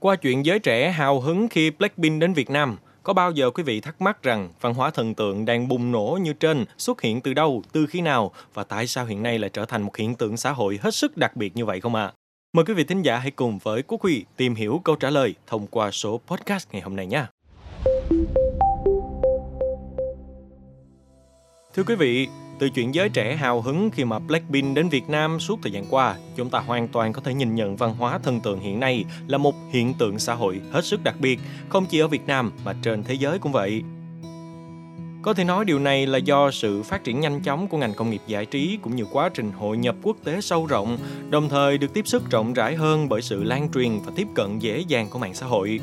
Qua chuyện giới trẻ hào hứng khi Blackpink đến Việt Nam, có bao giờ quý vị thắc mắc rằng văn hóa thần tượng đang bùng nổ như trên xuất hiện từ đâu, từ khi nào và tại sao hiện nay lại trở thành một hiện tượng xã hội hết sức đặc biệt như vậy không ạ? À? Mời quý vị thính giả hãy cùng với Quốc Huy tìm hiểu câu trả lời thông qua số podcast ngày hôm nay nhé. Thưa quý vị, từ chuyện giới trẻ hào hứng khi mà Blackpink đến Việt Nam suốt thời gian qua, chúng ta hoàn toàn có thể nhìn nhận văn hóa thần tượng hiện nay là một hiện tượng xã hội hết sức đặc biệt, không chỉ ở Việt Nam mà trên thế giới cũng vậy. Có thể nói điều này là do sự phát triển nhanh chóng của ngành công nghiệp giải trí cũng như quá trình hội nhập quốc tế sâu rộng, đồng thời được tiếp sức rộng rãi hơn bởi sự lan truyền và tiếp cận dễ dàng của mạng xã hội.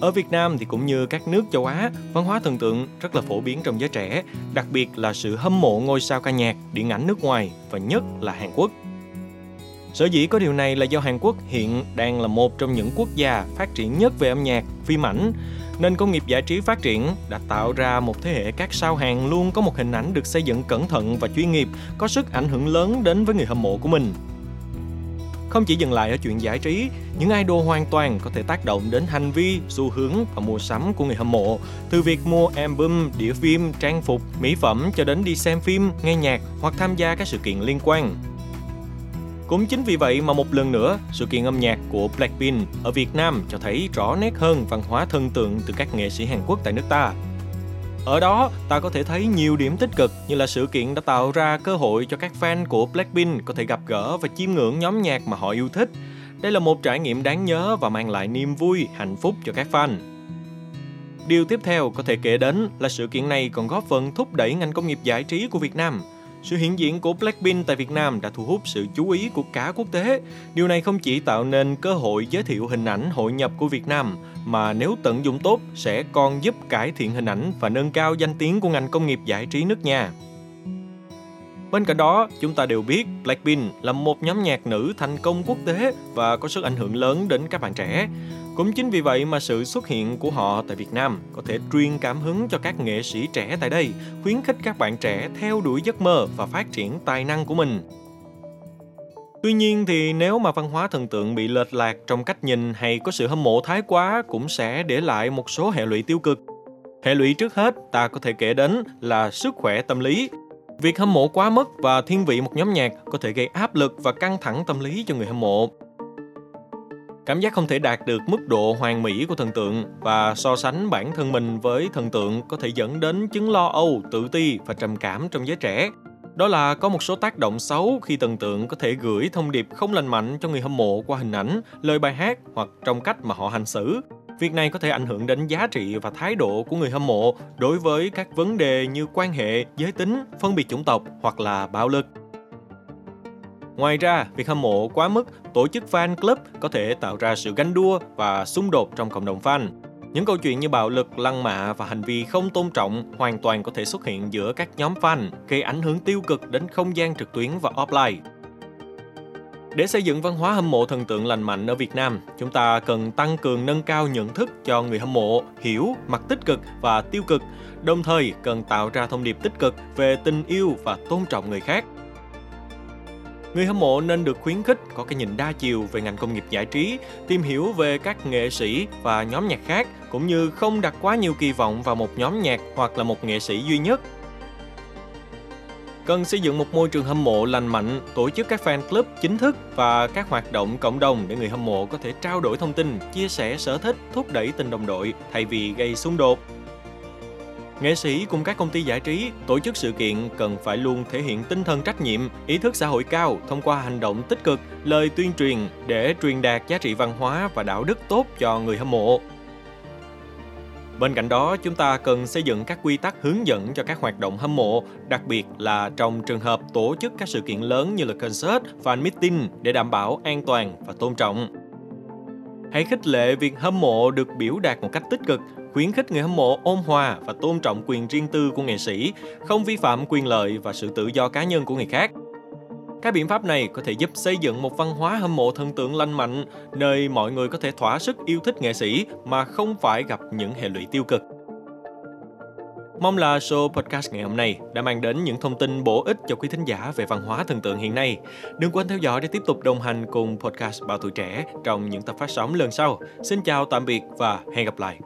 Ở Việt Nam thì cũng như các nước châu Á, văn hóa thần tượng rất là phổ biến trong giới trẻ, đặc biệt là sự hâm mộ ngôi sao ca nhạc, điện ảnh nước ngoài và nhất là Hàn Quốc. Sở dĩ có điều này là do Hàn Quốc hiện đang là một trong những quốc gia phát triển nhất về âm nhạc, phim ảnh, nên công nghiệp giải trí phát triển đã tạo ra một thế hệ các sao Hàn luôn có một hình ảnh được xây dựng cẩn thận và chuyên nghiệp, có sức ảnh hưởng lớn đến với người hâm mộ của mình. Không chỉ dừng lại ở chuyện giải trí, những idol hoàn toàn có thể tác động đến hành vi, xu hướng và mua sắm của người hâm mộ, từ việc mua album, đĩa phim, trang phục, mỹ phẩm cho đến đi xem phim, nghe nhạc hoặc tham gia các sự kiện liên quan. Cũng chính vì vậy mà một lần nữa, sự kiện âm nhạc của Blackpink ở Việt Nam cho thấy rõ nét hơn văn hóa thân tượng từ các nghệ sĩ Hàn Quốc tại nước ta. Ở đó, ta có thể thấy nhiều điểm tích cực như là sự kiện đã tạo ra cơ hội cho các fan của Blackpink có thể gặp gỡ và chiêm ngưỡng nhóm nhạc mà họ yêu thích. Đây là một trải nghiệm đáng nhớ và mang lại niềm vui, hạnh phúc cho các fan. Điều tiếp theo có thể kể đến là sự kiện này còn góp phần thúc đẩy ngành công nghiệp giải trí của Việt Nam – sự hiện diện của Blackpink tại Việt Nam đã thu hút sự chú ý của cả quốc tế. Điều này không chỉ tạo nên cơ hội giới thiệu hình ảnh hội nhập của Việt Nam, mà nếu tận dụng tốt sẽ còn giúp cải thiện hình ảnh và nâng cao danh tiếng của ngành công nghiệp giải trí nước nhà. Bên cạnh đó, chúng ta đều biết Blackpink là một nhóm nhạc nữ thành công quốc tế và có sức ảnh hưởng lớn đến các bạn trẻ. Cũng chính vì vậy mà sự xuất hiện của họ tại Việt Nam có thể truyền cảm hứng cho các nghệ sĩ trẻ tại đây, khuyến khích các bạn trẻ theo đuổi giấc mơ và phát triển tài năng của mình. Tuy nhiên thì nếu mà văn hóa thần tượng bị lệch lạc trong cách nhìn hay có sự hâm mộ thái quá cũng sẽ để lại một số hệ lụy tiêu cực. Hệ lụy trước hết ta có thể kể đến là sức khỏe tâm lý. Việc hâm mộ quá mức và thiên vị một nhóm nhạc có thể gây áp lực và căng thẳng tâm lý cho người hâm mộ. Cảm giác không thể đạt được mức độ hoàn mỹ của thần tượng và so sánh bản thân mình với thần tượng có thể dẫn đến chứng lo âu, tự ti và trầm cảm trong giới trẻ. Đó là có một số tác động xấu khi thần tượng có thể gửi thông điệp không lành mạnh cho người hâm mộ qua hình ảnh, lời bài hát hoặc trong cách mà họ hành xử. Việc này có thể ảnh hưởng đến giá trị và thái độ của người hâm mộ đối với các vấn đề như quan hệ, giới tính, phân biệt chủng tộc hoặc là bạo lực. Ngoài ra, việc hâm mộ quá mức tổ chức fan club có thể tạo ra sự ganh đua và xung đột trong cộng đồng fan. Những câu chuyện như bạo lực, lăng mạ và hành vi không tôn trọng hoàn toàn có thể xuất hiện giữa các nhóm fan, gây ảnh hưởng tiêu cực đến không gian trực tuyến và offline. Để xây dựng văn hóa hâm mộ thần tượng lành mạnh ở Việt Nam, chúng ta cần tăng cường nâng cao nhận thức cho người hâm mộ, hiểu mặt tích cực và tiêu cực, đồng thời cần tạo ra thông điệp tích cực về tình yêu và tôn trọng người khác. Người hâm mộ nên được khuyến khích có cái nhìn đa chiều về ngành công nghiệp giải trí, tìm hiểu về các nghệ sĩ và nhóm nhạc khác, cũng như không đặt quá nhiều kỳ vọng vào một nhóm nhạc hoặc là một nghệ sĩ duy nhất. Cần xây dựng một môi trường hâm mộ lành mạnh, tổ chức các fan club chính thức và các hoạt động cộng đồng để người hâm mộ có thể trao đổi thông tin, chia sẻ sở thích, thúc đẩy tình đồng đội thay vì gây xung đột. Nghệ sĩ cùng các công ty giải trí tổ chức sự kiện cần phải luôn thể hiện tinh thần trách nhiệm, ý thức xã hội cao thông qua hành động tích cực, lời tuyên truyền để truyền đạt giá trị văn hóa và đạo đức tốt cho người hâm mộ. Bên cạnh đó, chúng ta cần xây dựng các quy tắc hướng dẫn cho các hoạt động hâm mộ, đặc biệt là trong trường hợp tổ chức các sự kiện lớn như là concert, fan meeting để đảm bảo an toàn và tôn trọng. Hãy khích lệ việc hâm mộ được biểu đạt một cách tích cực, khuyến khích người hâm mộ ôn hòa và tôn trọng quyền riêng tư của nghệ sĩ, không vi phạm quyền lợi và sự tự do cá nhân của người khác. Các biện pháp này có thể giúp xây dựng một văn hóa hâm mộ thần tượng lành mạnh, nơi mọi người có thể thỏa sức yêu thích nghệ sĩ mà không phải gặp những hệ lụy tiêu cực. Mong là show podcast ngày hôm nay đã mang đến những thông tin bổ ích cho quý thính giả về văn hóa thần tượng hiện nay. Đừng quên theo dõi để tiếp tục đồng hành cùng podcast Bao Tuổi Trẻ trong những tập phát sóng lần sau. Xin chào tạm biệt và hẹn gặp lại.